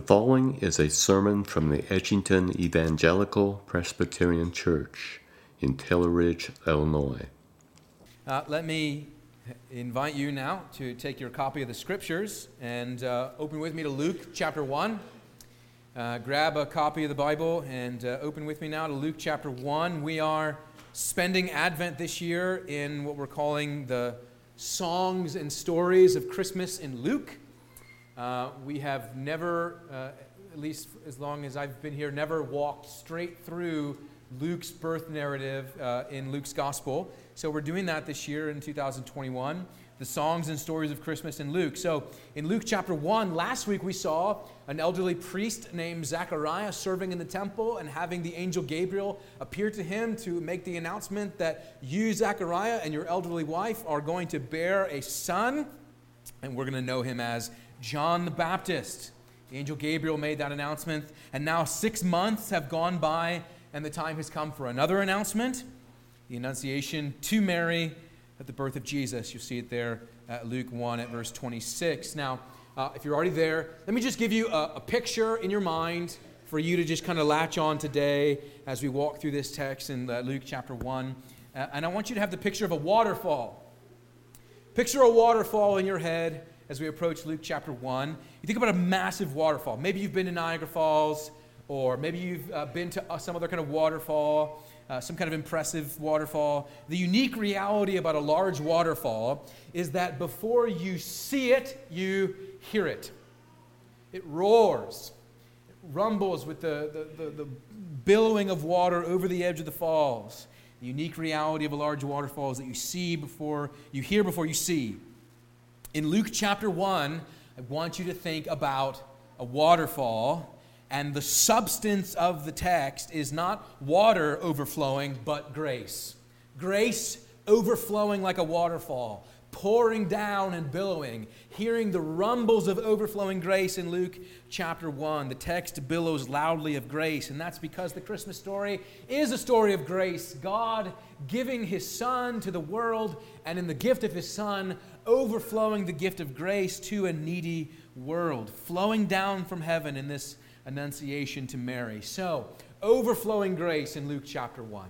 The following is a sermon from the Edgington Evangelical Presbyterian Church in Taylor Ridge, Illinois. Uh, let me invite you now to take your copy of the scriptures and uh, open with me to Luke chapter 1. Uh, grab a copy of the Bible and uh, open with me now to Luke chapter 1. We are spending Advent this year in what we're calling the songs and stories of Christmas in Luke. Uh, we have never, uh, at least as long as I've been here, never walked straight through Luke's birth narrative uh, in Luke's gospel. So we're doing that this year in 2021 the songs and stories of Christmas in Luke. So in Luke chapter 1, last week we saw an elderly priest named Zachariah serving in the temple and having the angel Gabriel appear to him to make the announcement that you, Zachariah, and your elderly wife are going to bear a son, and we're going to know him as John the Baptist. The angel Gabriel made that announcement, and now six months have gone by, and the time has come for another announcement the Annunciation to Mary at the birth of Jesus. You'll see it there at Luke 1 at verse 26. Now, uh, if you're already there, let me just give you a, a picture in your mind for you to just kind of latch on today as we walk through this text in uh, Luke chapter 1. Uh, and I want you to have the picture of a waterfall. Picture a waterfall in your head as we approach Luke chapter 1. You think about a massive waterfall. Maybe you've been to Niagara Falls, or maybe you've uh, been to uh, some other kind of waterfall, uh, some kind of impressive waterfall. The unique reality about a large waterfall is that before you see it, you hear it. It roars, it rumbles with the, the, the, the billowing of water over the edge of the falls. The unique reality of a large waterfall is that you see before you hear before you see. In Luke chapter 1, I want you to think about a waterfall, and the substance of the text is not water overflowing, but grace. Grace overflowing like a waterfall, pouring down and billowing, hearing the rumbles of overflowing grace in Luke chapter 1. The text billows loudly of grace, and that's because the Christmas story is a story of grace. God giving his Son to the world, and in the gift of his Son, overflowing the gift of grace to a needy world, flowing down from heaven in this annunciation to Mary. So, overflowing grace in Luke chapter 1.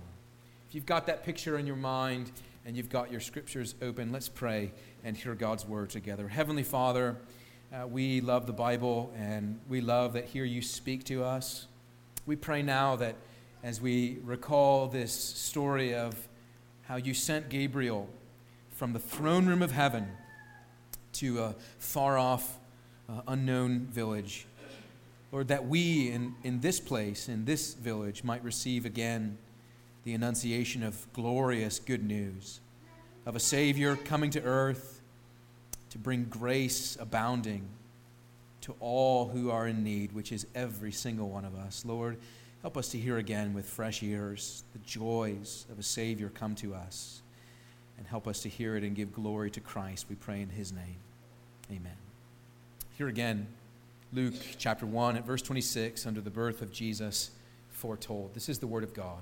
If you've got that picture in your mind and you've got your scriptures open, let's pray and hear God's word together. Heavenly Father, uh, we love the Bible and we love that here you speak to us. We pray now that as we recall this story of how you sent Gabriel from the throne room of heaven to a far off, uh, unknown village. Lord, that we in, in this place, in this village, might receive again the annunciation of glorious good news of a Savior coming to earth to bring grace abounding to all who are in need, which is every single one of us. Lord, help us to hear again with fresh ears the joys of a Savior come to us and help us to hear it and give glory to Christ. We pray in his name. Amen. Here again, Luke chapter 1 at verse 26, under the birth of Jesus foretold. This is the word of God.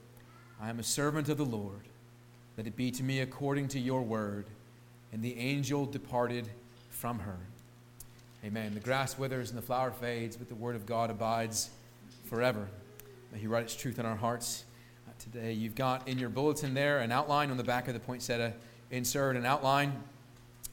I am a servant of the Lord. Let it be to me according to your word. And the angel departed from her. Amen. The grass withers and the flower fades, but the word of God abides forever. May He write its truth in our hearts uh, today. You've got in your bulletin there an outline on the back of the poinsettia insert, an outline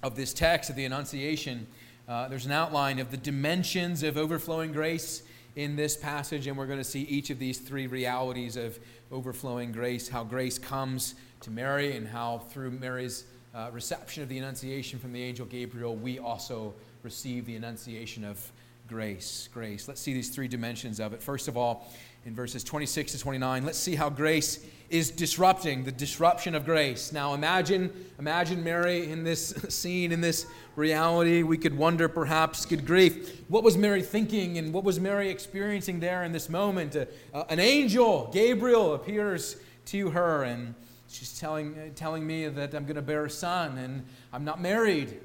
of this text of the Annunciation. Uh, there's an outline of the dimensions of overflowing grace in this passage, and we're going to see each of these three realities of overflowing grace how grace comes to Mary, and how through Mary's uh, reception of the Annunciation from the angel Gabriel, we also receive the Annunciation of grace. Grace. Let's see these three dimensions of it. First of all, in verses 26 to 29, let's see how grace is disrupting the disruption of grace. Now imagine imagine Mary in this scene in this reality. We could wonder perhaps good grief, what was Mary thinking and what was Mary experiencing there in this moment? Uh, uh, an angel, Gabriel appears to her and she's telling uh, telling me that I'm going to bear a son and I'm not married.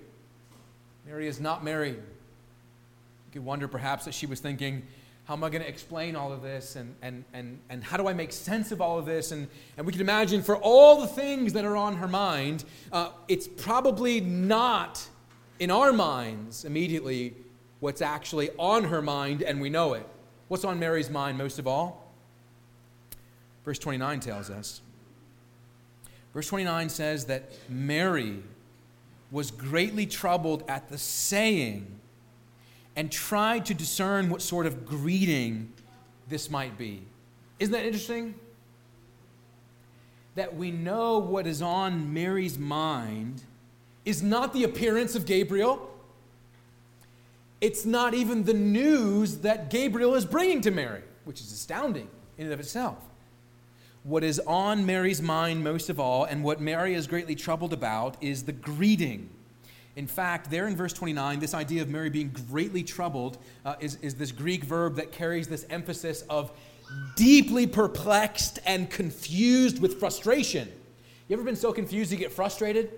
Mary is not married. Could wonder perhaps that she was thinking how am I going to explain all of this? And, and, and, and how do I make sense of all of this? And, and we can imagine for all the things that are on her mind, uh, it's probably not in our minds immediately what's actually on her mind, and we know it. What's on Mary's mind most of all? Verse 29 tells us. Verse 29 says that Mary was greatly troubled at the saying and tried to discern what sort of greeting this might be. Isn't that interesting? That we know what is on Mary's mind is not the appearance of Gabriel. It's not even the news that Gabriel is bringing to Mary, which is astounding in and of itself. What is on Mary's mind most of all, and what Mary is greatly troubled about, is the greeting in fact, there in verse 29, this idea of Mary being greatly troubled uh, is, is this Greek verb that carries this emphasis of deeply perplexed and confused with frustration. You ever been so confused you get frustrated?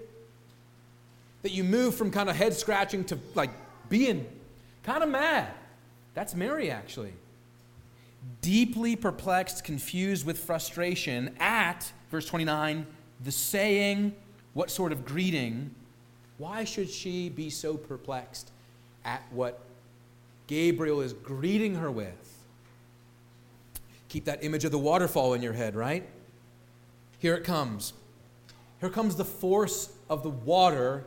That you move from kind of head scratching to like being kind of mad. That's Mary, actually. Deeply perplexed, confused with frustration at, verse 29, the saying, what sort of greeting why should she be so perplexed at what Gabriel is greeting her with? Keep that image of the waterfall in your head, right? Here it comes. Here comes the force of the water,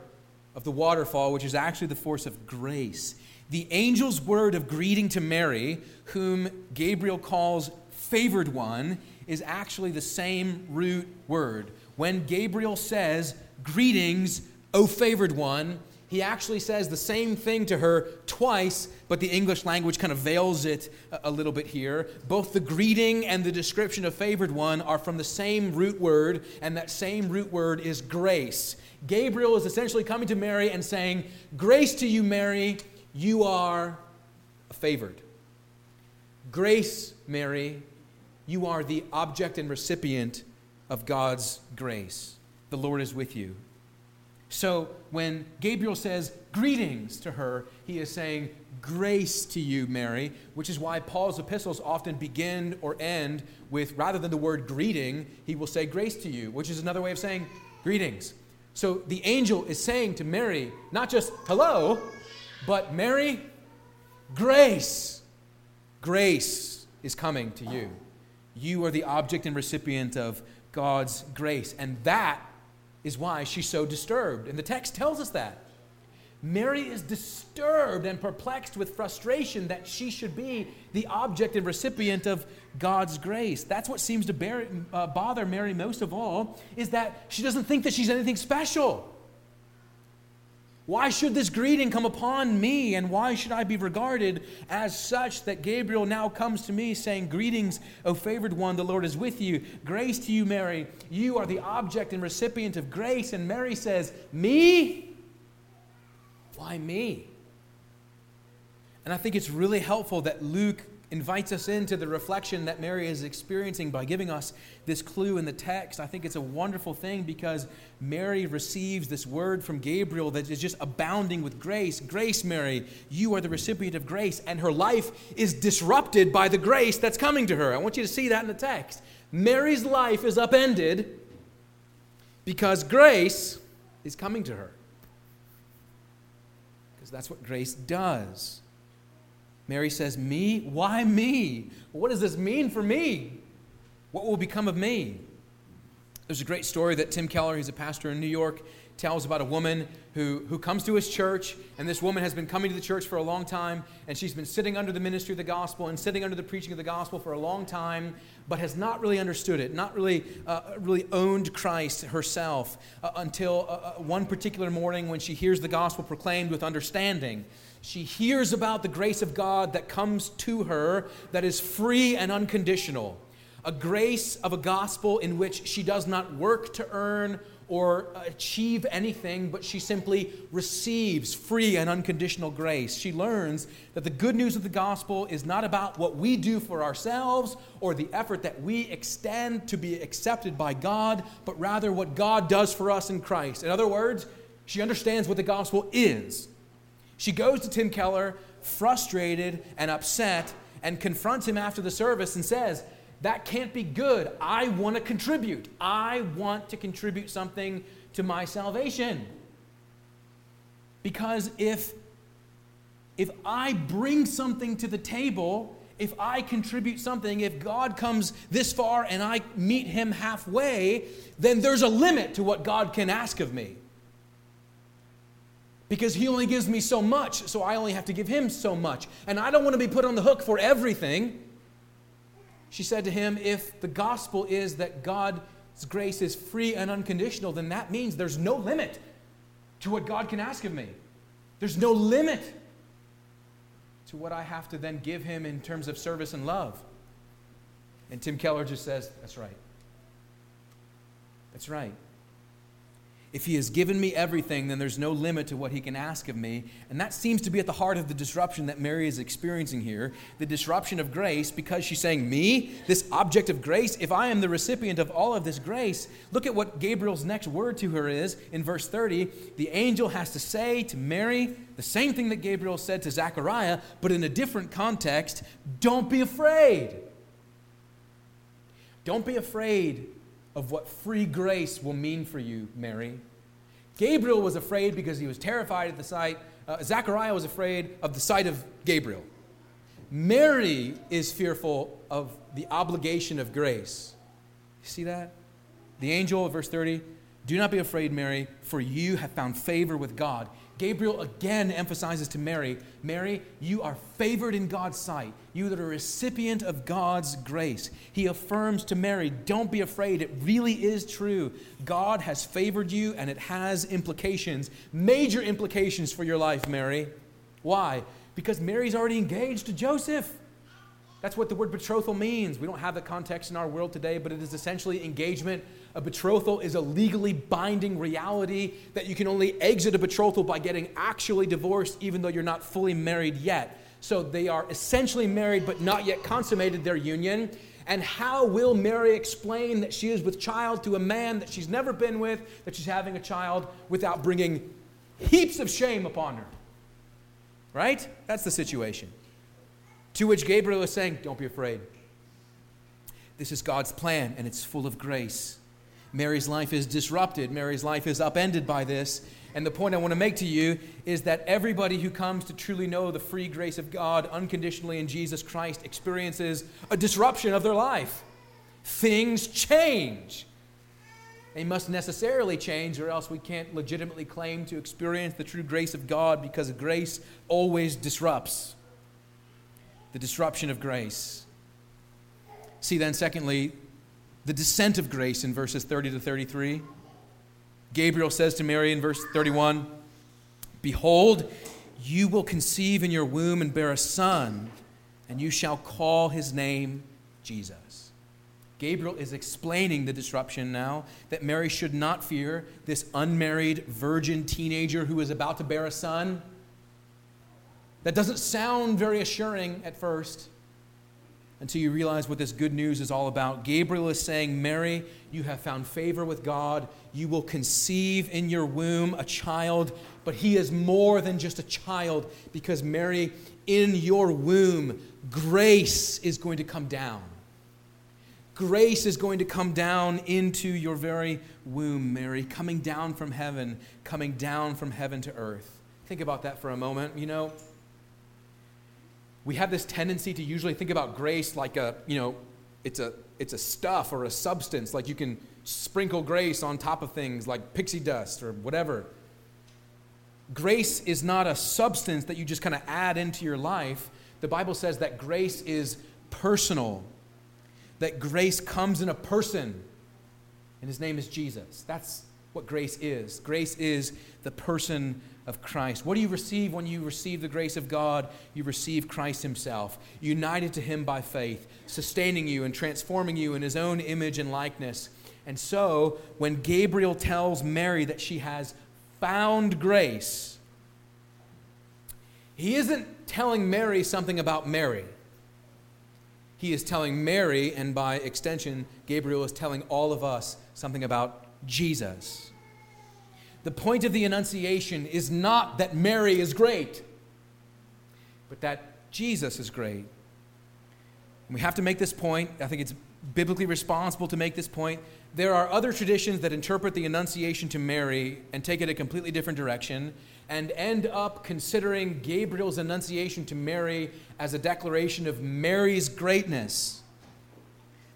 of the waterfall, which is actually the force of grace. The angel's word of greeting to Mary, whom Gabriel calls favored one, is actually the same root word. When Gabriel says, Greetings, O favored one, he actually says the same thing to her twice, but the English language kind of veils it a little bit here. Both the greeting and the description of favored one are from the same root word, and that same root word is grace. Gabriel is essentially coming to Mary and saying, Grace to you, Mary, you are favored. Grace, Mary, you are the object and recipient of God's grace. The Lord is with you. So when Gabriel says greetings to her, he is saying grace to you, Mary, which is why Paul's epistles often begin or end with, rather than the word greeting, he will say grace to you, which is another way of saying greetings. So the angel is saying to Mary, not just hello, but Mary, grace. Grace is coming to you. You are the object and recipient of God's grace. And that is why she's so disturbed. And the text tells us that. Mary is disturbed and perplexed with frustration that she should be the object and recipient of God's grace. That's what seems to bear, uh, bother Mary most of all, is that she doesn't think that she's anything special. Why should this greeting come upon me, and why should I be regarded as such that Gabriel now comes to me saying, Greetings, O favored one, the Lord is with you. Grace to you, Mary. You are the object and recipient of grace. And Mary says, Me? Why me? And I think it's really helpful that Luke invites us into the reflection that Mary is experiencing by giving us this clue in the text. I think it's a wonderful thing because Mary receives this word from Gabriel that is just abounding with grace. Grace, Mary, you are the recipient of grace, and her life is disrupted by the grace that's coming to her. I want you to see that in the text. Mary's life is upended because grace is coming to her. Because that's what grace does. Mary says, Me? Why me? What does this mean for me? What will become of me? There's a great story that Tim Keller, he's a pastor in New York, tells about a woman who, who comes to his church, and this woman has been coming to the church for a long time, and she's been sitting under the ministry of the gospel and sitting under the preaching of the gospel for a long time, but has not really understood it, not really, uh, really owned Christ herself uh, until uh, uh one particular morning when she hears the gospel proclaimed with understanding. She hears about the grace of God that comes to her that is free and unconditional. A grace of a gospel in which she does not work to earn or achieve anything, but she simply receives free and unconditional grace. She learns that the good news of the gospel is not about what we do for ourselves or the effort that we extend to be accepted by God, but rather what God does for us in Christ. In other words, she understands what the gospel is. She goes to Tim Keller, frustrated and upset, and confronts him after the service and says, that can't be good. I want to contribute. I want to contribute something to my salvation. Because if, if I bring something to the table, if I contribute something, if God comes this far and I meet him halfway, then there's a limit to what God can ask of me. Because he only gives me so much, so I only have to give him so much. And I don't want to be put on the hook for everything. She said to him, If the gospel is that God's grace is free and unconditional, then that means there's no limit to what God can ask of me. There's no limit to what I have to then give him in terms of service and love. And Tim Keller just says, That's right. That's right. If he has given me everything, then there's no limit to what he can ask of me. And that seems to be at the heart of the disruption that Mary is experiencing here the disruption of grace, because she's saying, Me, this object of grace, if I am the recipient of all of this grace, look at what Gabriel's next word to her is in verse 30. The angel has to say to Mary the same thing that Gabriel said to Zechariah, but in a different context don't be afraid. Don't be afraid of what free grace will mean for you, Mary. Gabriel was afraid because he was terrified at the sight. Uh, Zechariah was afraid of the sight of Gabriel. Mary is fearful of the obligation of grace. You see that? The angel, verse 30, do not be afraid, Mary, for you have found favor with God. Gabriel again emphasizes to Mary Mary, you are favored in God's sight. You that are a recipient of God's grace. He affirms to Mary, Don't be afraid. It really is true. God has favored you, and it has implications, major implications for your life, Mary. Why? Because Mary's already engaged to Joseph. That's what the word betrothal means. We don't have the context in our world today, but it is essentially engagement a betrothal is a legally binding reality that you can only exit a betrothal by getting actually divorced, even though you're not fully married yet. So they are essentially married but not yet consummated their union. And how will Mary explain that she is with child to a man that she's never been with, that she's having a child, without bringing heaps of shame upon her? Right? That's the situation. To which Gabriel is saying, Don't be afraid. This is God's plan, and it's full of grace. Mary's life is disrupted. Mary's life is upended by this. And the point I want to make to you is that everybody who comes to truly know the free grace of God unconditionally in Jesus Christ experiences a disruption of their life. Things change. They must necessarily change, or else we can't legitimately claim to experience the true grace of God because grace always disrupts. The disruption of grace. See, then, secondly, the descent of grace in verses 30 to 33. Gabriel says to Mary in verse 31 Behold, you will conceive in your womb and bear a son, and you shall call his name Jesus. Gabriel is explaining the disruption now that Mary should not fear this unmarried virgin teenager who is about to bear a son. That doesn't sound very assuring at first. until you realize what this good news is all about. Gabriel is saying, Mary, you have found favor with God. You will conceive in your womb a child, but he is more than just a child because, Mary, in your womb, grace is going to come down. Grace is going to come down into your very womb, Mary, coming down from heaven, coming down from heaven to earth. Think about that for a moment. You know, we have this tendency to usually think about grace like a, you know, it's a, it's a stuff or a substance, like you can sprinkle grace on top of things like pixie dust or whatever. Grace is not a substance that you just kind of add into your life. The Bible says that grace is personal, that grace comes in a person, and his name is Jesus. That's what grace is. Grace is the person of Christ. What do you receive when you receive the grace of God? You receive Christ Himself, united to Him by faith, sustaining you and transforming you in His own image and likeness. And so, when Gabriel tells Mary that she has found grace, he isn't telling Mary something about Mary. He is telling Mary, and by extension, Gabriel is telling all of us something about Jesus. The point of the Annunciation is not that Mary is great, but that Jesus is great. And we have to make this point. I think it's biblically responsible to make this point. There are other traditions that interpret the Annunciation to Mary and take it a completely different direction and end up considering Gabriel's Annunciation to Mary as a declaration of Mary's greatness.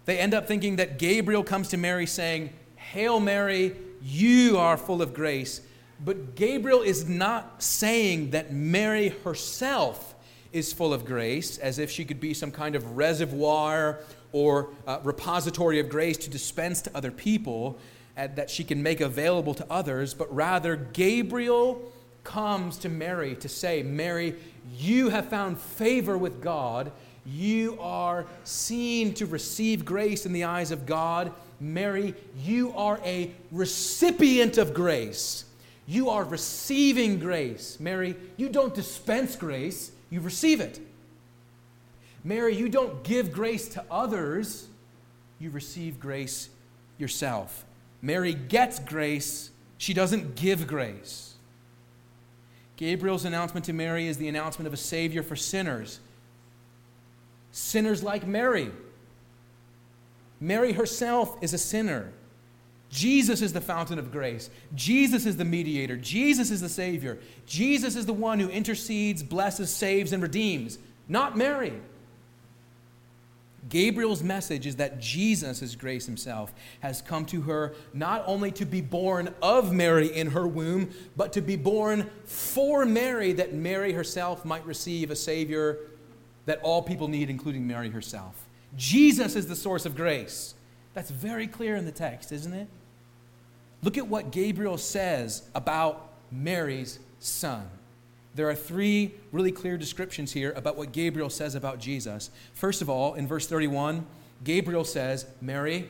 They end up thinking that Gabriel comes to Mary saying, Hail Mary, you are full of grace. But Gabriel is not saying that Mary herself is full of grace, as if she could be some kind of reservoir or uh, repository of grace to dispense to other people uh, that she can make available to others, but rather Gabriel comes to Mary to say, Mary, you have found favor with God. You are seen to receive grace in the eyes of God. Mary, you are a recipient of grace. You are receiving grace. Mary, you don't dispense grace, you receive it. Mary, you don't give grace to others, you receive grace yourself. Mary gets grace, she doesn't give grace. Gabriel's announcement to Mary is the announcement of a Savior for sinners. Sinners like Mary. Mary herself is a sinner. Jesus is the fountain of grace. Jesus is the mediator. Jesus is the Savior. Jesus is the one who intercedes, blesses, saves, and redeems, not Mary. Gabriel's message is that Jesus, as grace himself, has come to her not only to be born of Mary in her womb, but to be born for Mary, that Mary herself might receive a Savior that all people need, including Mary herself. Jesus is the source of grace. That's very clear in the text, isn't it? Look at what Gabriel says about Mary's son. There are three really clear descriptions here about what Gabriel says about Jesus. First of all, in verse 31, Gabriel says, Mary,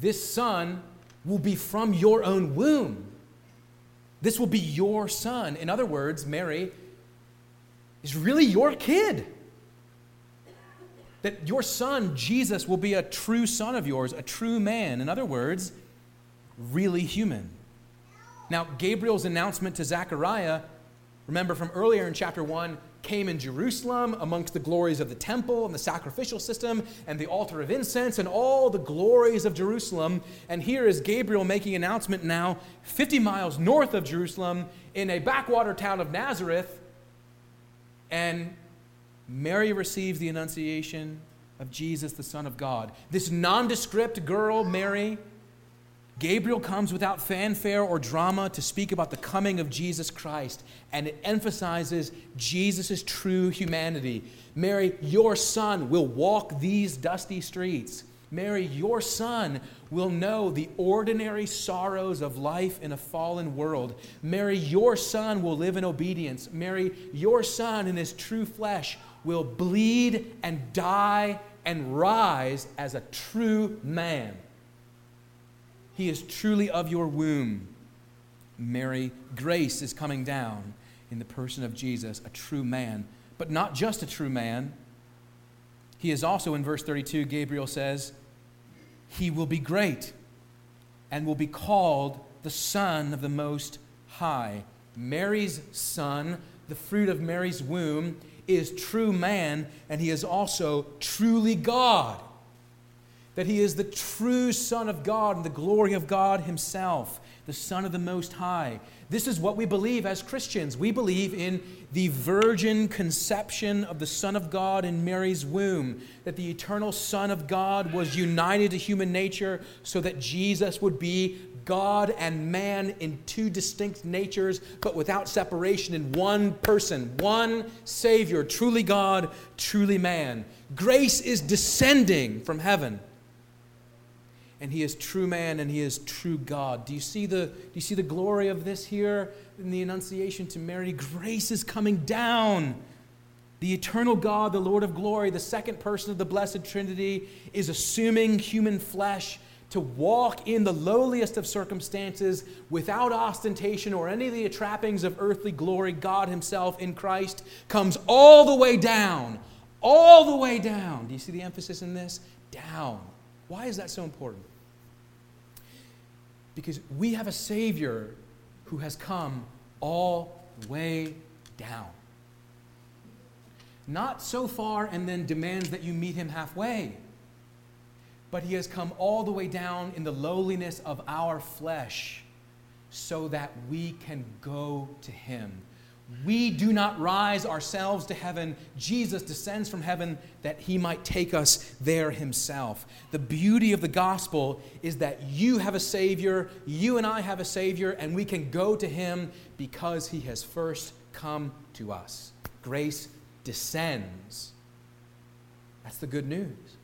this son will be from your own womb. This will be your son. In other words, Mary is really your kid that your son, Jesus, will be a true son of yours, a true man. In other words, really human. Now, Gabriel's announcement to Zechariah, remember from earlier in chapter 1, came in Jerusalem amongst the glories of the temple and the sacrificial system and the altar of incense and all the glories of Jerusalem. And here is Gabriel making announcement now 50 miles north of Jerusalem in a backwater town of Nazareth. And Mary receives the Annunciation of Jesus, the Son of God. This nondescript girl, Mary, Gabriel comes without fanfare or drama to speak about the coming of Jesus Christ, and it emphasizes Jesus' true humanity. Mary, your son will walk these dusty streets. Mary, your son will know the ordinary sorrows of life in a fallen world. Mary, your son will live in obedience. Mary, your son in his true flesh will bleed and die and rise as a true man. He is truly of your womb. Mary, grace is coming down in the person of Jesus, a true man, but not just a true man, He is also, in verse 32, Gabriel says, He will be great and will be called the Son of the Most High. Mary's son, the fruit of Mary's womb, is true man, and he is also truly God. That he is the true Son of God and the glory of God himself, the Son of the Most High. This is what we believe as Christians. We believe in the virgin conception of the Son of God in Mary's womb, that the eternal Son of God was united to human nature so that Jesus would be God and man in two distinct natures, but without separation in one person, one Savior, truly God, truly man. Grace is descending from heaven. And he is true man and he is true God. Do you see the, do you see the glory of this here in the Annunciation to Mary? Grace is coming down. The eternal God, the Lord of glory, the second person of the Blessed Trinity, is assuming human flesh to walk in the lowliest of circumstances without ostentation or any of the trappings of earthly glory, God Himself in Christ comes all the way down. All the way down. Do you see the emphasis in this? Down. Why is that so important? Because we have a Savior who has come all way down. Not so far and then demands that you meet Him halfway but he has come all the way down in the lowliness of our flesh so that we can go to him. We do not rise ourselves to heaven. Jesus descends from heaven that he might take us there himself. The beauty of the gospel is that you have a Savior, you and I have a Savior, and we can go to him because he has first come to us. Grace descends. That's the good news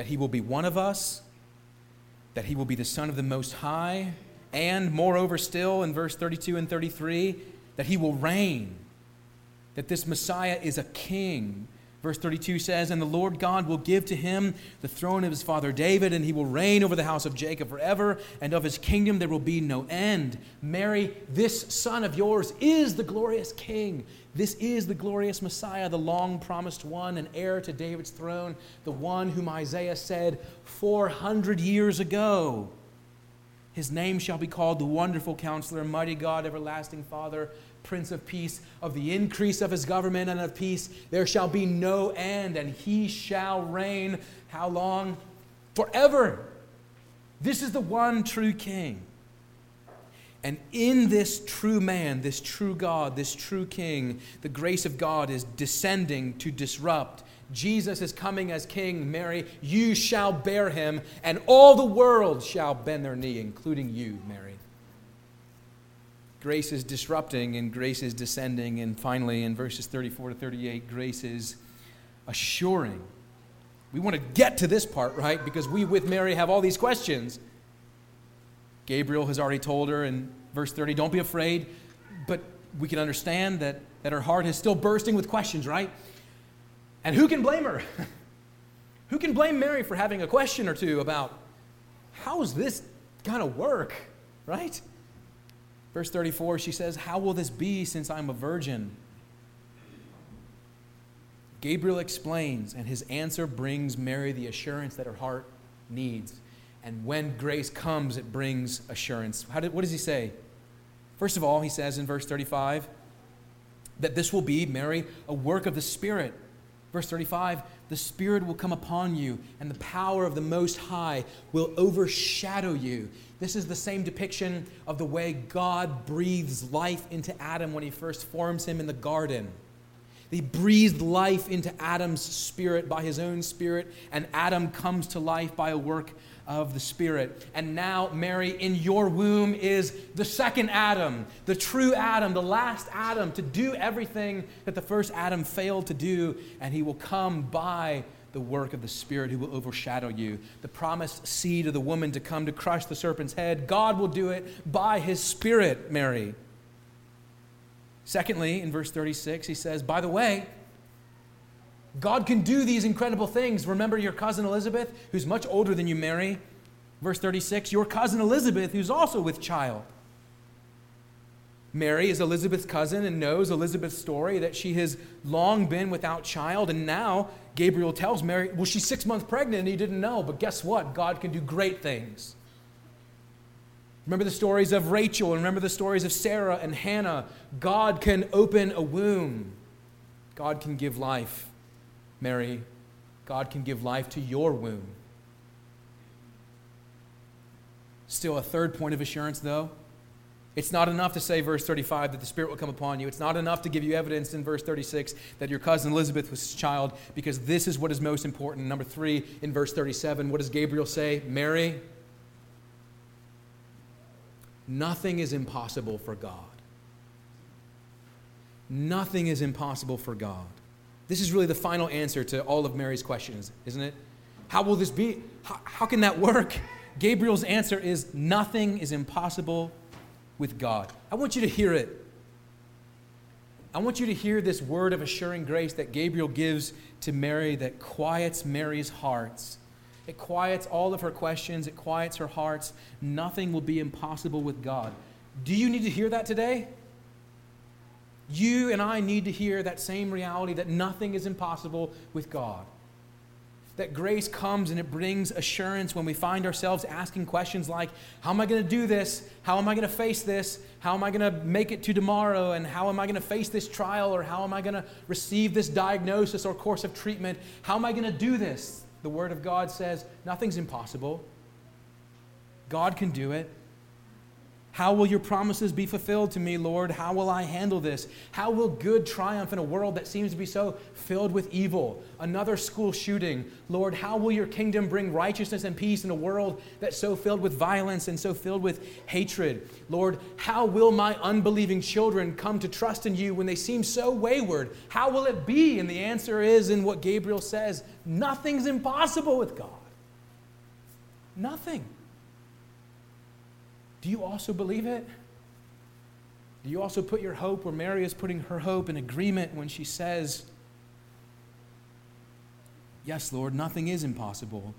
that he will be one of us, that he will be the Son of the Most High, and moreover, still in verse 32 and 33, that he will reign, that this Messiah is a king. Verse 32 says, And the Lord God will give to him the throne of his father David, and he will reign over the house of Jacob forever, and of his kingdom there will be no end. Mary, this son of yours is the glorious king. This is the glorious Messiah, the long promised one, and heir to David's throne, the one whom Isaiah said 400 years ago. His name shall be called the Wonderful Counselor, Mighty God, Everlasting Father, Prince of Peace. Of the increase of his government and of peace, there shall be no end, and he shall reign. How long? Forever. This is the one true King. And in this true man, this true God, this true King, the grace of God is descending to disrupt. Jesus is coming as King. Mary, you shall bear him, and all the world shall bend their knee, including you, Mary. Grace is disrupting, and grace is descending. And finally, in verses 34 to 38, grace is assuring. We want to get to this part, right? Because we, with Mary, have all these questions. Gabriel has already told her in verse 30, don't be afraid. But we can understand that, that her heart is still bursting with questions, right? And who can blame her? who can blame Mary for having a question or two about how is this going to work, right? Verse 34, she says, How will this be since I'm a virgin? Gabriel explains, and his answer brings Mary the assurance that her heart needs. And when grace comes, it brings assurance. Did, what does he say? First of all, he says in verse 35 that this will be, Mary, a work of the Spirit. Verse 35 the Spirit will come upon you, and the power of the Most High will overshadow you. This is the same depiction of the way God breathes life into Adam when he first forms him in the garden. He breathed life into Adam's spirit by his own spirit, and Adam comes to life by a work of the Spirit. And now, Mary, in your womb is the second Adam, the true Adam, the last Adam, to do everything that the first Adam failed to do, and he will come by the work of the Spirit who will overshadow you. The promised seed of the woman to come to crush the serpent's head, God will do it by his Spirit, Mary. Secondly, in verse 36, he says, By the way, God can do these incredible things. Remember your cousin Elizabeth, who's much older than you, Mary? Verse 36 Your cousin Elizabeth, who's also with child. Mary is Elizabeth's cousin and knows Elizabeth's story that she has long been without child. And now Gabriel tells Mary, well, she's six months pregnant and he didn't know. But guess what? God can do great things. Remember the stories of Rachel and remember the stories of Sarah and Hannah. God can open a womb, God can give life. Mary, God can give life to your womb. Still, a third point of assurance, though. It's not enough to say, verse 35, that the Spirit will come upon you. It's not enough to give you evidence in verse 36 that your cousin Elizabeth was his child, because this is what is most important. Number three, in verse 37, what does Gabriel say? Mary, nothing is impossible for God. Nothing is impossible for God. This is really the final answer to all of Mary's questions, isn't it? How will this be? How, how can that work? Gabriel's answer is nothing is impossible with God. I want you to hear it. I want you to hear this word of assuring grace that Gabriel gives to Mary that quiets Mary's hearts. It quiets all of her questions, it quiets her hearts. Nothing will be impossible with God. Do you need to hear that today? You and I need to hear that same reality that nothing is impossible with God that grace comes and it brings assurance when we find ourselves asking questions like, How am I going to do this? How am I going to face this? How am I going to make it to tomorrow? And how am I going to face this trial? Or how am I going to receive this diagnosis or course of treatment? How am I going to do this? The Word of God says nothing's impossible. God can do it. How will your promises be fulfilled to me, Lord? How will I handle this? How will good triumph in a world that seems to be so filled with evil? Another school shooting. Lord, how will your kingdom bring righteousness and peace in a world that's so filled with violence and so filled with hatred? Lord, how will my unbelieving children come to trust in you when they seem so wayward? How will it be? And the answer is in what Gabriel says nothing's impossible with God. Nothing. Do you also believe it? Do you also put your hope where Mary is putting her hope in agreement when she says, Yes, Lord, nothing is impossible.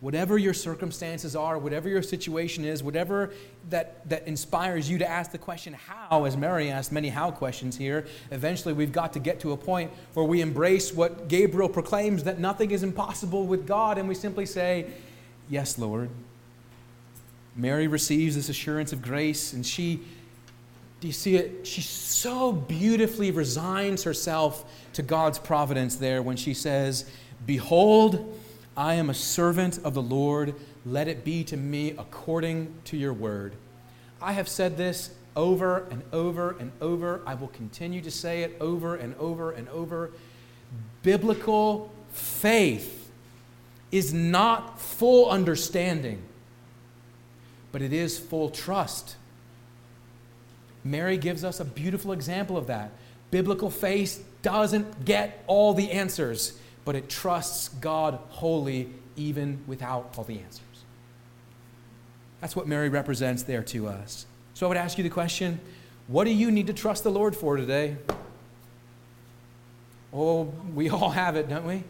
Whatever your circumstances are, whatever your situation is, whatever that, that inspires you to ask the question, how, as Mary asked many how questions here, eventually we've got to get to a point where we embrace what Gabriel proclaims that nothing is impossible with God, and we simply say, Yes, Lord, Mary receives this assurance of grace, and she, do you see it? She so beautifully resigns herself to God's providence there when she says, Behold, I am a servant of the Lord. Let it be to me according to your word. I have said this over and over and over. I will continue to say it over and over and over. Biblical faith is not full understanding but it is full trust. Mary gives us a beautiful example of that. Biblical faith doesn't get all the answers, but it trusts God wholly even without all the answers. That's what Mary represents there to us. So I would ask you the question what do you need to trust the Lord for today? Oh, we all have it, don't we?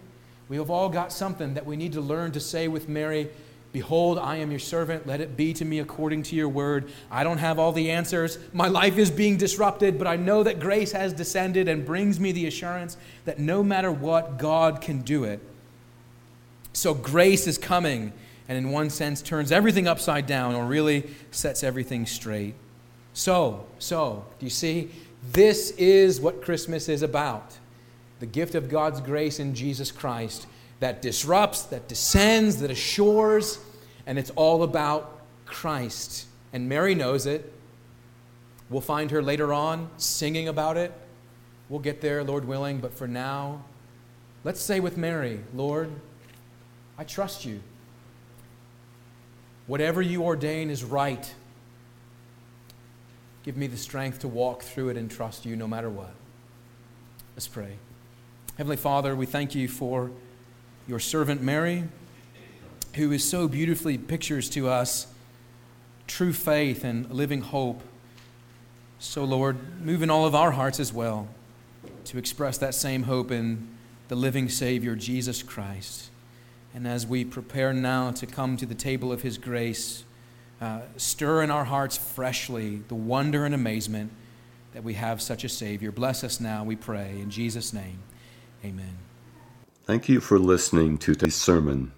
We have all got something that we need to learn to say with Mary Behold, I am your servant. Let it be to me according to your word. I don't have all the answers. My life is being disrupted, but I know that grace has descended and brings me the assurance that no matter what, God can do it. So grace is coming and, in one sense, turns everything upside down or really sets everything straight. So, so, do you see? This is what Christmas is about the gift of God's grace in Jesus Christ that disrupts, that descends, that assures, and it's all about Christ. And Mary knows it. We'll find her later on singing about it. We'll get there, Lord willing, but for now, let's say with Mary, Lord, I trust you. Whatever you ordain is right. Give me the strength to walk through it and trust you no matter what. Let's pray. Heavenly Father, we thank you for your servant Mary, who is so beautifully pictures to us true faith and living hope. So, Lord, move in all of our hearts as well to express that same hope in the living Savior, Jesus Christ. And as we prepare now to come to the table of His grace, uh, stir in our hearts freshly the wonder and amazement that we have such a Savior. Bless us now, we pray. In Jesus' name, amen. Thank you for listening to today's sermon.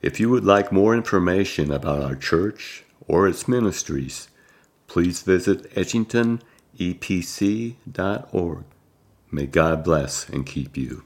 If you would like more information about our church or its ministries, please visit edgingtonepc.org. May God bless and keep you.